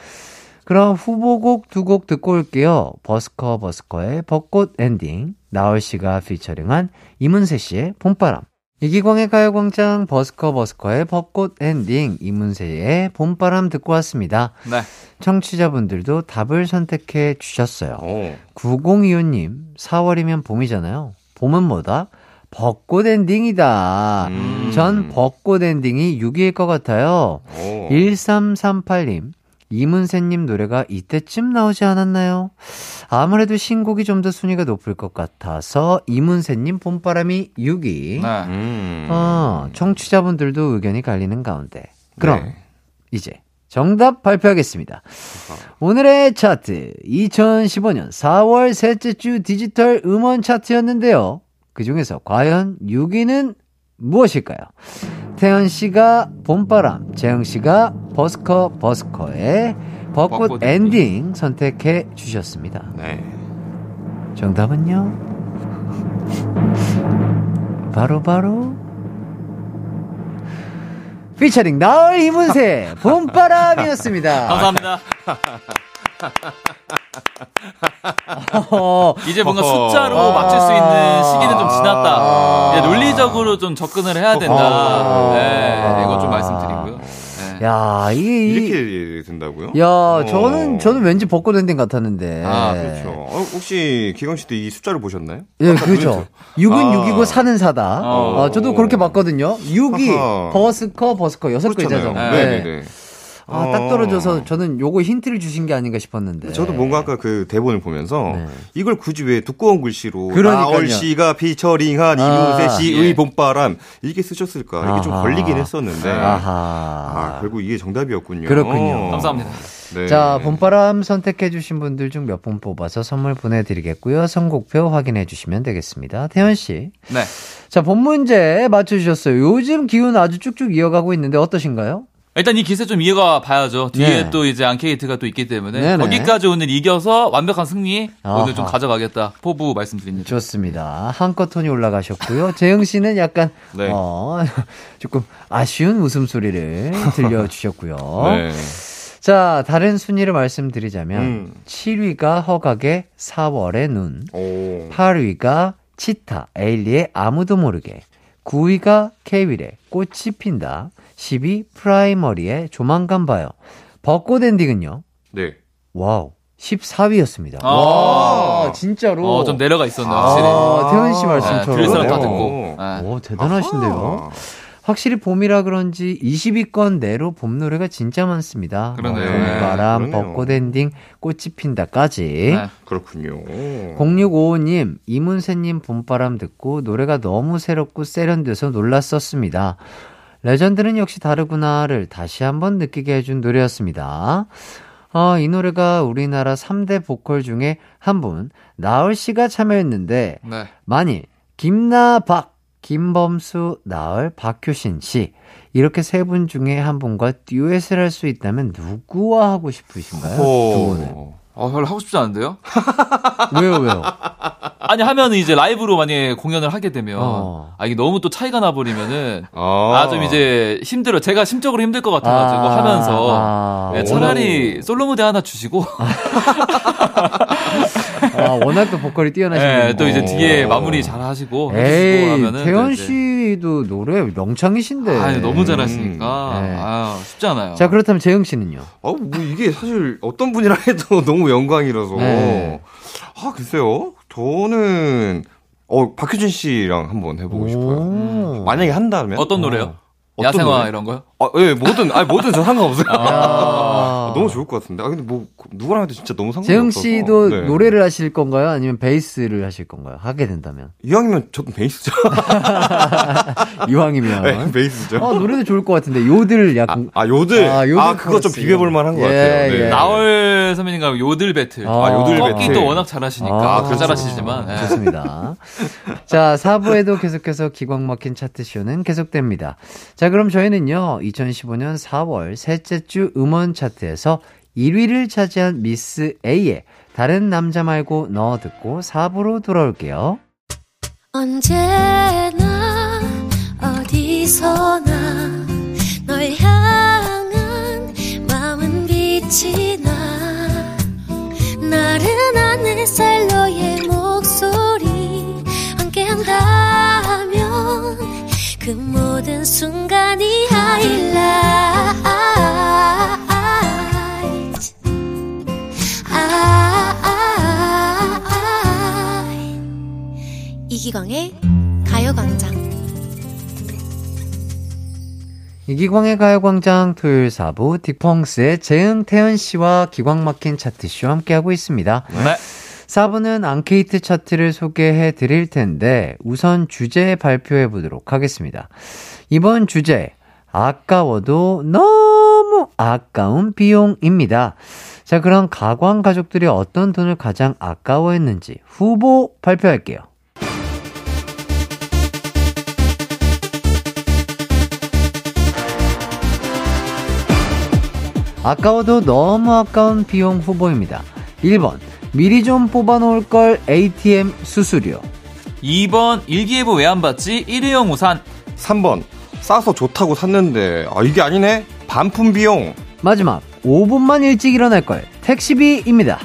그럼 후보곡 두 곡 듣고 올게요. 버스커 버스커의 벚꽃 엔딩, 나얼 씨가 피처링한 이문세 씨의 봄바람. 이기광의 가요광장 버스커 버스커의 벚꽃 엔딩, 이문세의 봄바람 듣고 왔습니다. 네. 청취자분들도 답을 선택해 주셨어요. 어. 9025님, 4월이면 봄이잖아요. 봄은 뭐다? 벚꽃 엔딩이다. 음. 전 벚꽃 엔딩이 6위일 것 같아요. 어. 1338님, 이문세님 노래가 이때쯤 나오지 않았나요? 아무래도 신곡이 좀 더 순위가 높을 것 같아서 이문세님 봄바람이 6위. 네. 음. 어, 청취자분들도 의견이 갈리는 가운데. 그럼 네. 이제 정답 발표하겠습니다. 오늘의 차트 2015년 4월 셋째 주 디지털 음원 차트였는데요. 그 중에서 과연 6위는 무엇일까요? 태현 씨가 봄바람, 재흥 씨가 버스커 버스커의 벚꽃 벚꽃 엔딩 선택해 주셨습니다. 네. 정답은요? 바로 바로 피처링 나얼 이문세 <laughs> 봄바람이었습니다. 감사합니다. <laughs> 어, 이제 뭔가 어허. 숫자로 아. 맞출 수 있는 시기는 좀 지났다. 아. 이제 논리적으로 좀 접근을 해야 된다. 아. 네, 이거 좀 말씀드리고요. 네. 야, 이게, 이- 이렇게 된다고요? 야, 어. 저는, 저는 왠지 벚꽃 엔딩 같았는데. 아, 그렇죠. 어, 혹시 기광 씨도 이 숫자를 보셨나요? 예, 그렇죠. 6은 아. 6이고 4는 4다. 어. 어, 저도 그렇게 봤거든요. 6이 아하. 버스커, 버스커, 여섯 글자죠. 그렇잖아요. 네. 네, 네. 아, 딱 떨어져서 저는 요거 힌트를 주신 게 아닌가 싶었는데. 저도 뭔가 아까 그 대본을 보면서 네. 이걸 굳이 왜 두꺼운 글씨로 그러니까요. 나얼 씨가 피처링한 아, 이문세 씨의 예. 봄바람 이렇게 쓰셨을까 이게 좀 아하. 걸리긴 했었는데 아, 아하. 결국 이게 정답이었군요. 그렇군요. 감사합니다. 네. 자, 봄바람 선택해주신 분들 중 몇 분 뽑아서 선물 보내드리겠고요. 선곡표 확인해주시면 되겠습니다. 태연씨. 네. 자, 본 문제 맞춰주셨어요. 요즘 기운 아주 쭉쭉 이어가고 있는데 어떠신가요? 일단 이 기세 좀 이어가 봐야죠. 뒤에 네. 또 이제 앙케이트가 또 있기 때문에 네네. 거기까지 오늘 이겨서 완벽한 승리 오늘 좀 아하. 가져가겠다. 포부 말씀드립니다. 좋습니다. 한껏 톤이 올라가셨고요. 재영씨는 약간, <laughs> 네. 어, <laughs> 조금 아쉬운 웃음소리를 <laughs> 들려주셨고요. 네. 자, 다른 순위를 말씀드리자면, 음. 7위가 허각의 4월의 눈, 오. 8위가 치타, 에일리의 아무도 모르게. 9위가 케이윌의 꽃이 핀다. 10위 프라이머리의 조만간 봐요. 벚꽃 엔딩은요? 네. 와우. 14위였습니다. 아. 와, 진짜로. 어, 좀 내려가 확실히. 아, 태현 씨 네, 말씀처럼. 들을 사람 다 어. 듣고. 네. 오, 대단하신데요. 아하. 확실히 봄이라 그런지 20위권 내로 봄 노래가 진짜 많습니다. 그러네요. 봄바람, 그러네요. 벚꽃 엔딩, 꽃이 핀다까지. 네. 그렇군요. 0655님, 이문세님 봄바람 듣고 노래가 너무 새롭고 세련돼서 놀랐었습니다. 레전드는 역시 다르구나를 다시 한번 느끼게 해준 노래였습니다. 아, 이 노래가 우리나라 3대 보컬 중에 한 분, 나얼 씨가 참여했는데, 네. 만일 김나 박, 김범수, 나얼, 박효신 씨 이렇게 세 분 중에 한 분과 듀엣을 할 수 있다면 누구와 하고 싶으신가요? 두 분은. 오. 어, 별로 하고 싶지 않은데요? <laughs> 왜요, 왜요? 아니, 하면은 이제 라이브로 만약에 공연을 하게 되면, 어. 아, 이게 너무 또 차이가 나버리면, 아, 아, 좀 이제 힘들어. 제가 심적으로 힘들 것 같아가지고 아, 하면서, 아, 네, 차라리 솔로 무대 하나 주시고, <laughs> 아, 워낙 또 보컬이 뛰어나시는 네, 또 이제 어. 뒤에 마무리 잘 하시고, 에이, 하면은. 태연. 씨도 노래 명창이신데. 아, 너무 잘하시니까, 음, 네. 아, 쉽지 않아요. 자, 그렇다면 재영 씨는요? 어, 뭐 이게 사실 어떤 분이랑 해도 <laughs> 너무 영광이라서. 네. 아, 글쎄요. 저는, 어, 박효진 씨랑 한번 해보고 싶어요. 오. 만약에 한다면. 어떤 노래요? 어. 야생화 노래? 이런 거요? 아, 예, 뭐든, 아니, 뭐든 저 상관없어요. 아. <laughs> 너무 좋을 것 같은데. 아, 근데 뭐, 누구랑 해도 진짜 너무 상관없어서. 재영 씨도 네. 노래를 하실 건가요? 아니면 베이스를 하실 건가요? 하게 된다면. 이왕이면 저도 베이스죠. <laughs> 이왕이면. 네, 베이스죠. 어, 노래도 좋을 것 같은데. 요들 아, 약간. 아, 요들. 아, 아, 요들 그거 좀 코러스. 비벼 볼 만한 것 예, 같아요. 네. 예. 나얼 선배님과 요들 배틀. 아, 요들 꺾기도 배틀. 워낙 잘하시니까. 아, 더 그렇죠. 잘하시지만. 예. 좋습니다. <laughs> 자, 4부에도 계속해서 기광 막힌 차트 쇼는 계속됩니다. 자, 그럼 저희는요, 2015년 4월 셋째 주 음원 차트에서 1위를 차지한 미스 A의 다른 남자 말고 너 듣고 4부로 돌아올게요. 언제나 어디서나 널 향한 마음은 빛이 나 나른한 햇살 너의 목소리 함께한다면 그 모든 순간이 하이라 이기광의 가요광장 이기광의 가요광장 토요일 4부 딕펑스의 재응 태연 씨와 기광 막힌 차트쇼 함께하고 있습니다. 네. 4부는 앙케이트 차트를 소개해 드릴 텐데 우선 주제 발표해 보도록 하겠습니다. 이번 주제 아까워도 너무 아까운 비용입니다. 자, 그럼 가광 가족들이 어떤 돈을 가장 아까워했는지 후보 발표할게요. 아까워도 너무 아까운 비용 후보입니다. 1번 미리 좀 뽑아놓을 걸 ATM 수수료 2번 일기예보 왜 안 받지? 일회용 우산. 3번. 싸서 좋다고 샀는데, 아, 이게 아니네? 반품 비용. 마지막 5분만 일찍 일어날 걸 택시비입니다.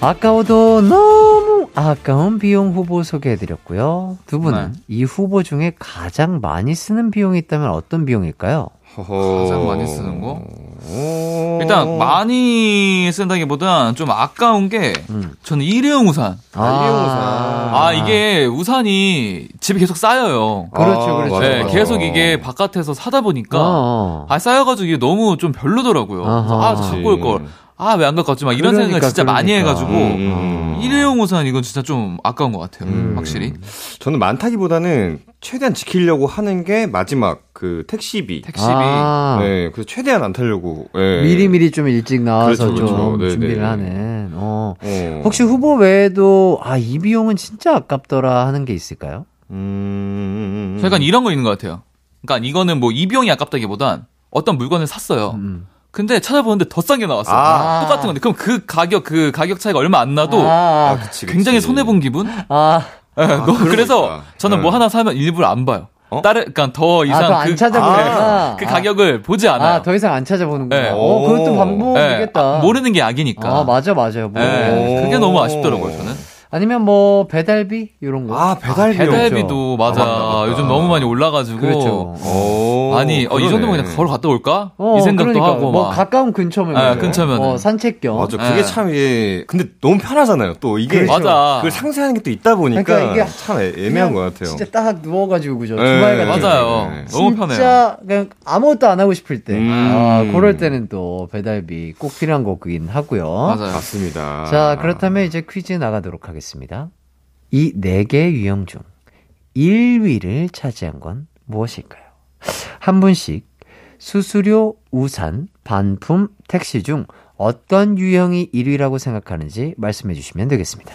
아까워도 너무 아까운 비용 후보 소개해드렸고요. 두 분은 네. 이 후보 중에 가장 많이 쓰는 비용이 있다면 어떤 비용일까요? 가장 많이 쓰는 거? 어... 일단 많이 쓴다기보단 좀 아까운 게 음. 저는 일회용 우산. 일회용 우산. 아, 이게 우산이 집에 계속 쌓여요. 그렇죠, 아, 그렇죠. 네, 맞아. 계속 이게 바깥에서 사다 보니까 어. 아 쌓여가지고 이게 너무 좀 별로더라고요. 아 갖고 올 걸. 아 왜안 갖고 왔지? 막 이런 그러니까, 생각을 진짜 많이 그러니까. 해가지고 음. 일회용 우산 이건 진짜 좀 아까운 것 같아요. 음. 확실히 저는 많다기보다는 최대한 지키려고 하는 게 마지막 그 택시비. 택시비. 아, 네, 그래서 최대한 안 타려고. 예. 미리 미리 좀 일찍 나와서 그렇죠, 그렇죠. 좀 네, 준비를 네. 하는. 어. 어. 혹시 후보 외에도 아 이 비용은 진짜 아깝더라 하는 게 있을까요? 음. 저희가 이런 거 있는 것 같아요. 그러니까 이거는 뭐 이 비용이 아깝다기보단 어떤 물건을 샀어요. 음. 근데 찾아보는데 더 싼 게 나왔어요. 아. 똑같은 건데 그럼 그 가격 그 가격 차이가 얼마 안 나도 아, 그치, 그치. 굉장히 손해 본 기분? 아, 예, 너무 그러니까. 그래서 저는 뭐 네. 하나 사면 일부러 안 봐요. 어? 다른 그러니까 더 이상 아, 더안 그, 찾아보니까. 그 가격을 보지 않아요. 아, 더 이상 안 찾아보는구나. 네. 어, 그것도 오. 방법이겠다. 네, 모르는 게 약이니까. 아, 맞아, 맞아요. 뭐. 네, 그게 너무 아쉽더라고요, 저는. 아니면 뭐, 배달비? 이런 거. 아, 배달비. 배달비도 맞아. 아. 요즘 너무 많이 올라가지고. 그렇죠. 오, 아니, 어, 이. 정도면 그냥 걸어 갔다 올까? 어, 이 생각도 그러니까, 하고 뭐, 막. 가까운 근처면. 아, 그죠? 근처면은. 어, 산책 겸. 맞아. 네. 그게 참 이게 근데 너무 편하잖아요. 또 이게 그렇죠. 맞아. 그걸 상세하는 게또 있다 보니까 그러니까 이게 참 애- 애매한 것 같아요. 진짜 딱 누워가지고, 그죠? 네, 주말 같은 때. 맞아요. 네. 너무 편해요. 진짜 그냥 아무것도 안 하고 싶을 때. 음. 아, 그럴 때는 또 배달비 꼭 필요한 거긴 하고요. 맞아요. 맞습니다. 자, 그렇다면 이제 퀴즈 나가도록 하겠습니다. 이 네 개의 유형 중 1위를 차지한 건 무엇일까요? 한 분씩 수수료, 우산, 반품, 택시 중 어떤 유형이 1위라고 생각하는지 말씀해 주시면 되겠습니다.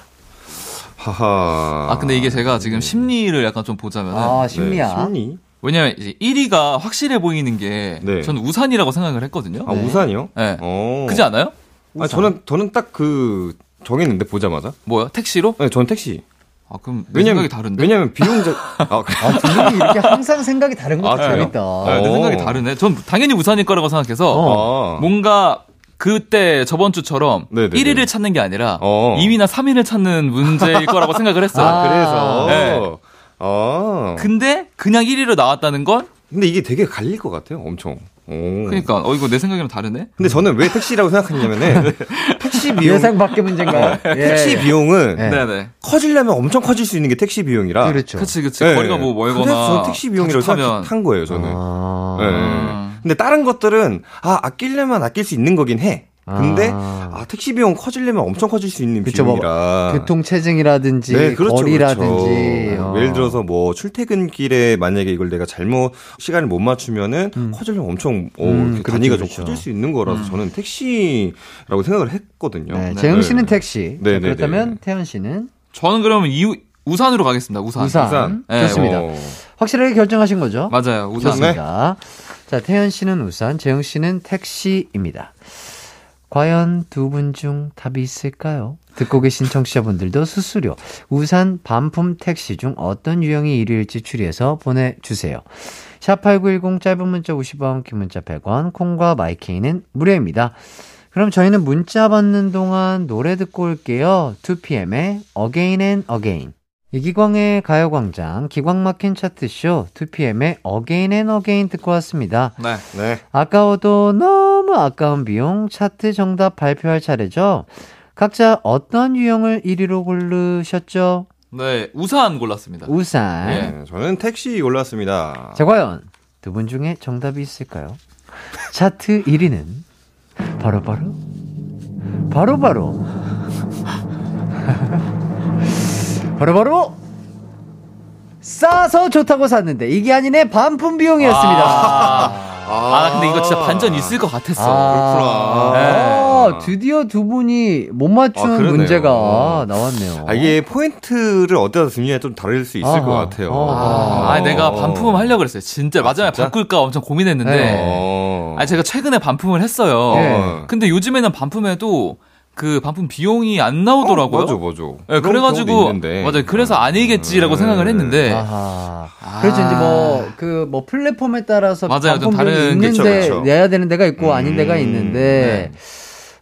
하하. 아, 근데 이게 제가 지금 심리를 약간 좀 보자면은. 아, 네, 심리야. 심리? 왜냐면 이제 1위가 확실해 보이는 게 네. 저는 우산이라고 생각을 했거든요. 아, 우산이요? 네. 어. 그지 않아요? 아, 저는 저는 딱 그 정했는데 보자마자. 뭐요? 택시로? 네, 전 택시. 아, 그럼 내 왜냐면 생각이 다른데. 왜냐면 비용적 <laughs> 아. 아, 두 분이 이렇게 항상 생각이 다른 것도 아? 재밌다. 아, 내 어. 생각이 다르네. 전 당연히 우산일 거라고 생각해서 어. 뭔가 그때 저번 주처럼 네네네. 1위를 찾는 게 아니라 어. 2위나 3위를 찾는 문제일 거라고 생각을 했어요. 아, 그래서 네. 아. 근데 그냥 1위로 나왔다는 건 근데 이게 되게 갈릴 것 같아요. 엄청. 오. 그러니까 어 이거 내 생각이랑 다르네. 근데 저는 왜 택시라고 생각했냐면은 <laughs> 택시 비용 예상 밖의 문제인가요? 예. 택시 비용은 네. 네, 네. 커지려면 엄청 커질 수 있는 게 택시 비용이라. 그렇죠. 그치 그치. 네. 거리가 뭐 멀거나 그래서 저는 택시 비용이라고 하면 생각한 거예요, 저는. 아. 네. 음. 근데 다른 것들은 아 아끼려면 아낄 수 있는 거긴 해. 근데 아. 아, 택시 비용 커지려면 엄청 커질 수 있는 그쵸, 뭐, 비용이라. 교통 체증이라든지 네, 그렇죠, 거리라든지 그렇죠. 어. 예를 들어서 뭐 출퇴근길에 만약에 이걸 내가 잘못 시간을 못 맞추면은 커지려면 엄청 어, 음, 그렇죠, 단위가 그렇죠. 좀 커질 수 있는 거라서 저는 택시라고 생각을 했거든요. 네, 네. 재영 씨는 네. 택시. 네, 자, 네, 그렇다면 네. 태연 씨는 저는 그러면 이 우산으로 가겠습니다. 우산. 우산. 우산. 네, 좋습니다. 어. 확실하게 결정하신 거죠? 맞아요. 우산. 좋습니다. 자, 태연 씨는 우산, 재영 씨는 택시입니다. 과연 두 분 중 답이 있을까요? 듣고 계신 청취자분들도 수수료, 우산, 반품, 택시 중 어떤 유형이 1위일지 추리해서 보내주세요. 샵8910 짧은 문자 50원, 긴 문자 100원, 콩과 마이케이는 무료입니다. 그럼 저희는 문자 받는 동안 노래 듣고 올게요. 2PM의 Again and Again. 이기광의 가요광장, 기광 막힌 차트쇼, 2PM의 Again and Again 듣고 왔습니다. 네. 네. 아까워도 너무 아까운 비용 차트 정답 발표할 차례죠. 각자 어떤 유형을 1위로 고르셨죠? 네, 우산 골랐습니다. 우산. 네, 저는 택시 올랐습니다. 자, 과연 두 분 중에 정답이 있을까요? 차트 1위는 바로바로 바로바로 바로 바로 싸서 좋다고 샀는데 이게 아니네 반품 비용이었습니다. 아, 아, 근데 이거 진짜 반전 있을 것 같았어. 아, 그렇구나. 아, 드디어 두 분이 못 맞춘 아. 문제가 나왔네요. 아, 이게 포인트를 어디다 두느냐에 좀 다를 수 있을 아하. 것 같아요. 어. 아, 내가 반품 하려고 그랬어요. 진짜 마지막에 진짜? 바꿀까 엄청 고민했는데. 네. 어. 아, 제가 최근에 반품을 했어요. 네. 근데 요즘에는 반품해도 그 반품 비용이 안 나오더라고요. 맞아, 맞아. 네, 그래가지고. 맞아요. 그래서 아니겠지라고 음. 생각을 했는데 아하. 그렇죠. 이제 뭐, 그, 뭐, 플랫폼에 따라서 맞아요. 좀 반품비용이 다른 게 있는데 있죠, 그쵸. 내야 되는 데가 있고 아닌 음, 데가 있는데, 네.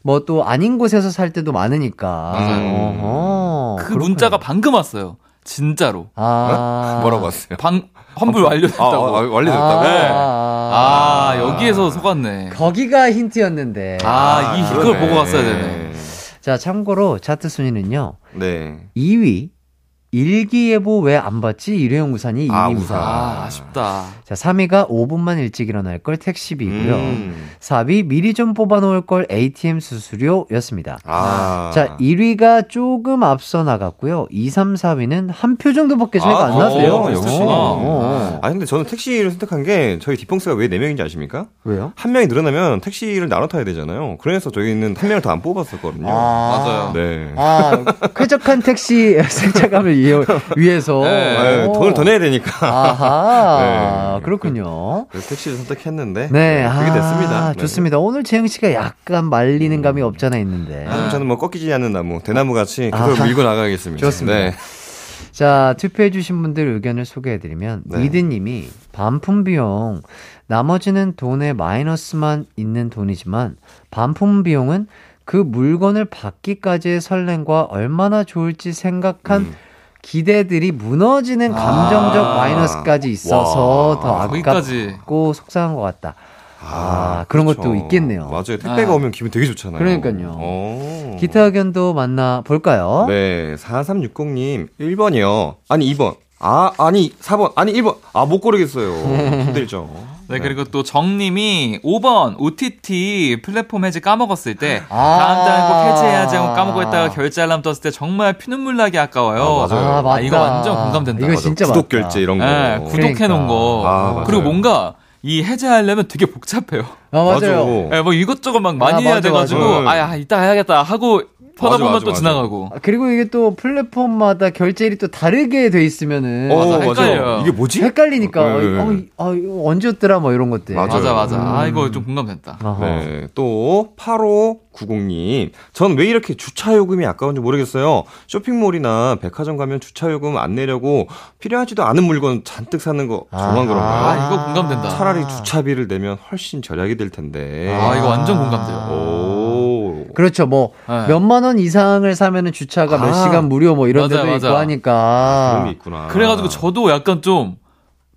뭐또 아닌 곳에서 살 때도 많으니까. 맞아요. 어허, 그 그렇구나. 문자가 방금 왔어요. 진짜로. 아. 뭐라고 왔어요? 방 환불 아, 완료됐다고. 아, 아, 완료됐다고? 네. 아, 아, 여기에서 속았네. 거기가 힌트였는데. 아, 이 그걸 그러네. 보고 갔어야 되네. 자, 참고로 차트 순위는요. 네. 2위 일기예보 왜안 받지? 일회용 우산이 2위입니다. 아, 우산. 아, 아쉽다. 자, 3위가 5분만 일찍 일어날 걸 택시비고요. 음. 4위 미리 좀 뽑아 놓을 걸 ATM 수수료였습니다. 아. 자, 1위가 조금 앞서 나갔고요. 2, 3, 4위는 한 표 정도밖에 차이가 아, 안 났대요. 어, 역시. 어, 어. 아, 근데 저는 택시를 선택한 게 저희 뒷봉스가 왜 4명인지 아십니까? 왜요? 한 명이 늘어나면 택시를 나눠 타야 되잖아요. 그래서 저희는 한 명을 더 안 뽑았었거든요. 맞아요. 네. 아, 쾌적한 택시 <laughs> 승차감을 위해, 위해서. 네, 어. 돈을 더 내야 되니까. 아하, <laughs> 네. 그렇군요. 그래서 택시를 선택했는데. 네, 그게 아, 됐습니다. 네. 좋습니다. 오늘 재영 씨가 약간 말리는 감이 없잖아 있는데. 아, 저는 뭐 꺾이지 않는 나무, 대나무 같이 계속 아하. 밀고 나가겠습니다. 좋습니다. 네. 자, 투표해주신 분들 의견을 소개해드리면, 네. 미드님이 반품 비용, 나머지는 돈에 마이너스만 있는 돈이지만, 반품 비용은 그 물건을 받기까지의 설렘과 얼마나 좋을지 생각한 음. 기대들이 무너지는 감정적 아. 마이너스까지 있어서 와. 더 거기까지. 아깝고 속상한 것 같다. 아, 그런 것도 그렇죠. 있겠네요. 맞아요. 택배가 아. 오면 기분 되게 좋잖아요. 그러니까요. 어. 기타 의견도 만나 볼까요? 네, 4360님, 1번이요. 아니, 2번. 아, 아니, 4번. 아니, 1번. 아, 못 고르겠어요. <laughs> 힘들죠. 네, 그리고 또 정님이 5번 OTT 플랫폼 해지 까먹었을 때 아. 다음 달에 꼭 해지해야지 하고 까먹고 있다가 결제 알람 떴을 때 정말 피눈물 나게 아까워요. 아, 맞아요. 아, 맞다. 이거 완전 공감된다. 이거 맞아. 진짜 구독 맞다. 결제 이런 거. 네, 구독해 놓은 거. 아, 맞아요. 그리고 뭔가 이 해제하려면 되게 복잡해요. 아, 맞아요. 네, 뭐 이것저것 막 많이 아, 해야 맞아, 돼가지고 맞아. 아, 야, 이따 해야겠다 하고 퍼다 맞아, 보면 맞아, 또 맞아. 지나가고. 아, 그리고 이게 또 플랫폼마다 결제일이 또 다르게 돼 있으면은 어, 맞아, 맞아요. 헷갈려요. 이게 뭐지? 헷갈리니까 어, 네. 어, 어, 이거 언제였더라 뭐 이런 것들. 맞아요. 맞아, 맞아. 아, 음. 이거 좀 공감된다. 네, 또 8590님. 전 왜 이렇게 주차 요금이 아까운지 모르겠어요. 쇼핑몰이나 백화점 가면 주차 요금 안 내려고 필요하지도 않은 물건 잔뜩 사는 거 저만 아하. 그런가요? 아, 이거 공감된다. 차라리 주차비를 내면 훨씬 절약이 될 텐데. 아, 이거 완전 공감돼요. 오. 그렇죠. 뭐 네. 몇만 원 이상을 사면은 주차가 몇 아. 시간 무료 뭐 이런 맞아요, 데도 있고 맞아요. 하니까. 그런 게 있구나. 그래가지고 저도 약간 좀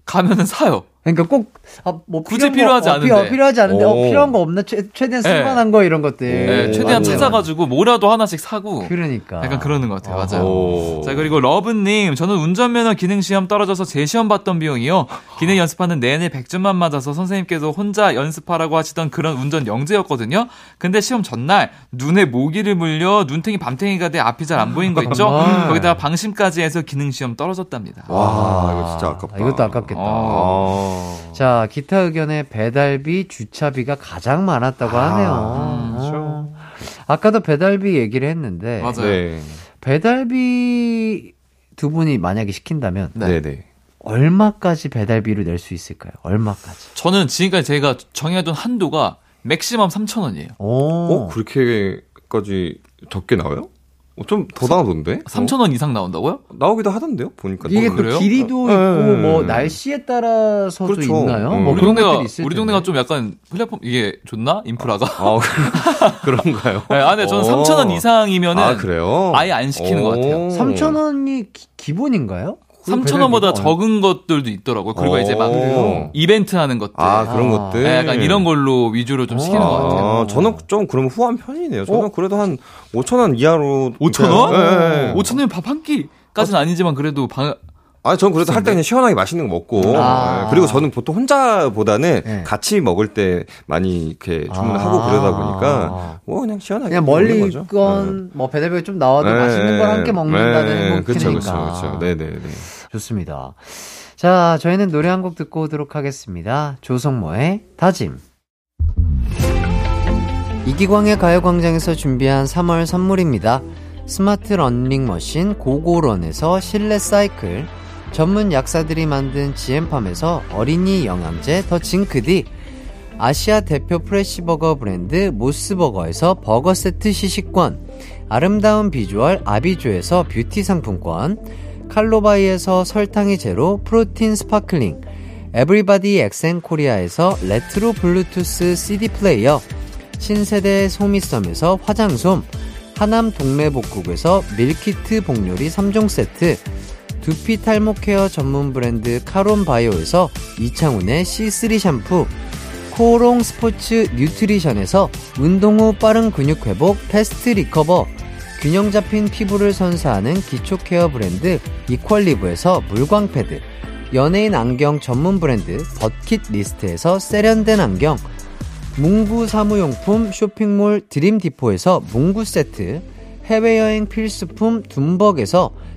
가면은 사요. 그러니까 꼭, 아, 뭐, 굳이 거, 필요하지 어, 피- 어, 않은데. 필요하지 않은데, 어, 오. 필요한 거 없나? 최, 최대한 네. 쓸만한 거, 이런 것들. 네, 최대한 맞아요. 찾아가지고 뭐라도 하나씩 사고 그러니까. 약간 그러는 것 같아요. 맞아요. 오. 자, 그리고 러브님, 저는 운전면허 기능시험 떨어져서 재시험 봤던 비용이요. 기능 연습하는 내내 100점만 맞아서 선생님께서 혼자 연습하라고 하시던 그런 운전 영재였거든요. 근데 시험 전날 눈에 모기를 물려 눈탱이 밤탱이가 돼 앞이 잘 안 보인 거 있죠? 거기다가 방심까지 해서 기능시험 떨어졌답니다. 와, 이거 진짜 아깝다. 아, 이것도 아깝겠다. 어. 아. 자, 기타 의견에 배달비, 주차비가 가장 많았다고 하네요. 그렇죠. 어. 아까도 배달비 얘기를 했는데, 맞아요. 네. 배달비 두 분이 만약에 시킨다면, 네. 네, 네. 얼마까지 배달비를 낼 수 있을까요? 얼마까지? 저는 지금까지 제가 정해둔 한도가 맥시멈 3,000원이에요. 오. 어, 그렇게까지 적게 나와요? 어, 좀더 나오던데? 3,000원 이상 나온다고요? 어, 나오기도 하던데요? 보니까. 이게 어, 또 그래요? 길이도 네. 있고 뭐 날씨에 따라서도 그렇죠. 있나요? 음. 뭐 우리 그런 동네가 것들이 있을 우리. 동네가 좀 약간 플랫폼 이게 좋나 인프라가? 아, 그런가요? <laughs> 네, 아, 네, 저는 어. 3,000원 이상이면은 아, 그래요? 아예 안 시키는 것 같아요. 3,000원이 기본인가요? 3,000원보다 배달비가? 적은 것들도 있더라고요. 그리고 어. 이제 막? 이벤트 하는 것들. 아, 그런 아. 것들. 네, 약간 이런 걸로 위주로 좀 시키는 어. 것 같아요. 아, 저는 좀 그러면 후한 편이네요. 저는 그래도 한 5천원 이하로. 5,000원? 네. 5,000원이면 밥 한 끼 까지는 아니지만 그래도 방, 아, 전 그래도 할 때 그냥 시원하게 맛있는 거 먹고. 아. 네. 그리고 저는 보통 혼자보다는 네. 같이 먹을 때 많이 이렇게 주문하고 아. 그러다 보니까 뭐 그냥 시원하게. 그냥 멀리. 있건 뭐 배달비가 좀 나와도 네. 맛있는 걸 함께 먹는다는. 그렇죠, 그렇죠, 그렇죠. 네 네 네. 좋습니다. 자, 저희는 노래 한 곡 듣고 오도록 하겠습니다. 조성모의 다짐. 이기광의 가요광장에서 준비한 3월 선물입니다. 스마트 러닝머신 고고런에서 실내 사이클, 전문 약사들이 만든 지엠팜에서 어린이 영양제 더 징크디, 아시아 대표 프레시버거 브랜드 모스버거에서 버거 세트 시식권, 아름다운 비주얼 아비주에서 뷰티 상품권, 칼로바이에서 설탕이 제로 프로틴 스파클링, 에브리바디 엑센 코리아에서 레트로 블루투스 CD 플레이어, 신세대 소미섬에서 화장솜, 하남 동래복국에서 밀키트 복요리 3종 세트, 두피 탈모 케어 전문 브랜드 카론 바이오에서 이창훈의 C3 샴푸, 코오롱 스포츠 뉴트리션에서 운동 후 빠른 근육 회복 패스트 리커버, 균형 잡힌 피부를 선사하는 기초 케어 브랜드 이퀄리브에서 물광 패드, 연예인 안경 전문 브랜드 버킷 리스트에서 세련된 안경, 문구 사무용품 쇼핑몰 드림디포에서 문구 세트, 해외여행 필수품 둠벅에서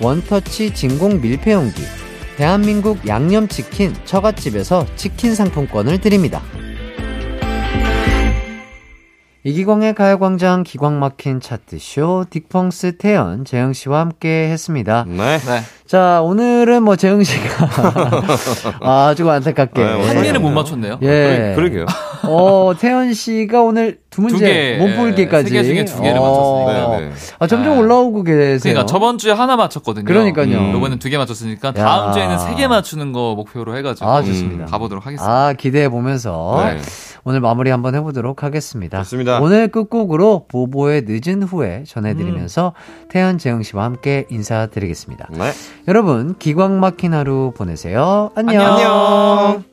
원터치 진공 밀폐용기, 대한민국 양념치킨 처갓집에서 치킨 상품권을 드립니다. 이기광의 가요광장 기광 막힌 차트쇼 딕펑스 태연 재영 씨와 함께 했습니다. 네. 네. 자, 오늘은 뭐 재영 씨가 <laughs> 아주 안타깝게. 네, 한 개를 못 네. 맞췄네요. 예. 그러 게요. 어, 태연 씨가 오늘 두 문제 두 개, 몸풀기까지. 세 개 중에 두 개를 맞췄으니까. 네, 네. 아, 점점 네. 올라오고 계세요. 그러니까 저번 주에 하나 맞췄거든요. 그러니까요. 음. 이번엔 두 개 맞췄으니까 야. 다음 주에는 세 개 맞추는 거 목표로 해가지고 아, 좋습니다. 가보도록 하겠습니다. 아, 기대해 보면서 네. 오늘 마무리 한번 해보도록 하겠습니다. 좋습니다. 오늘 끝곡으로 보보의 늦은 후에 전해드리면서 음. 태연 재영 씨와 함께 인사드리겠습니다. 네. 여러분 기광 막힌 하루 보내세요. 안녕. 안녕.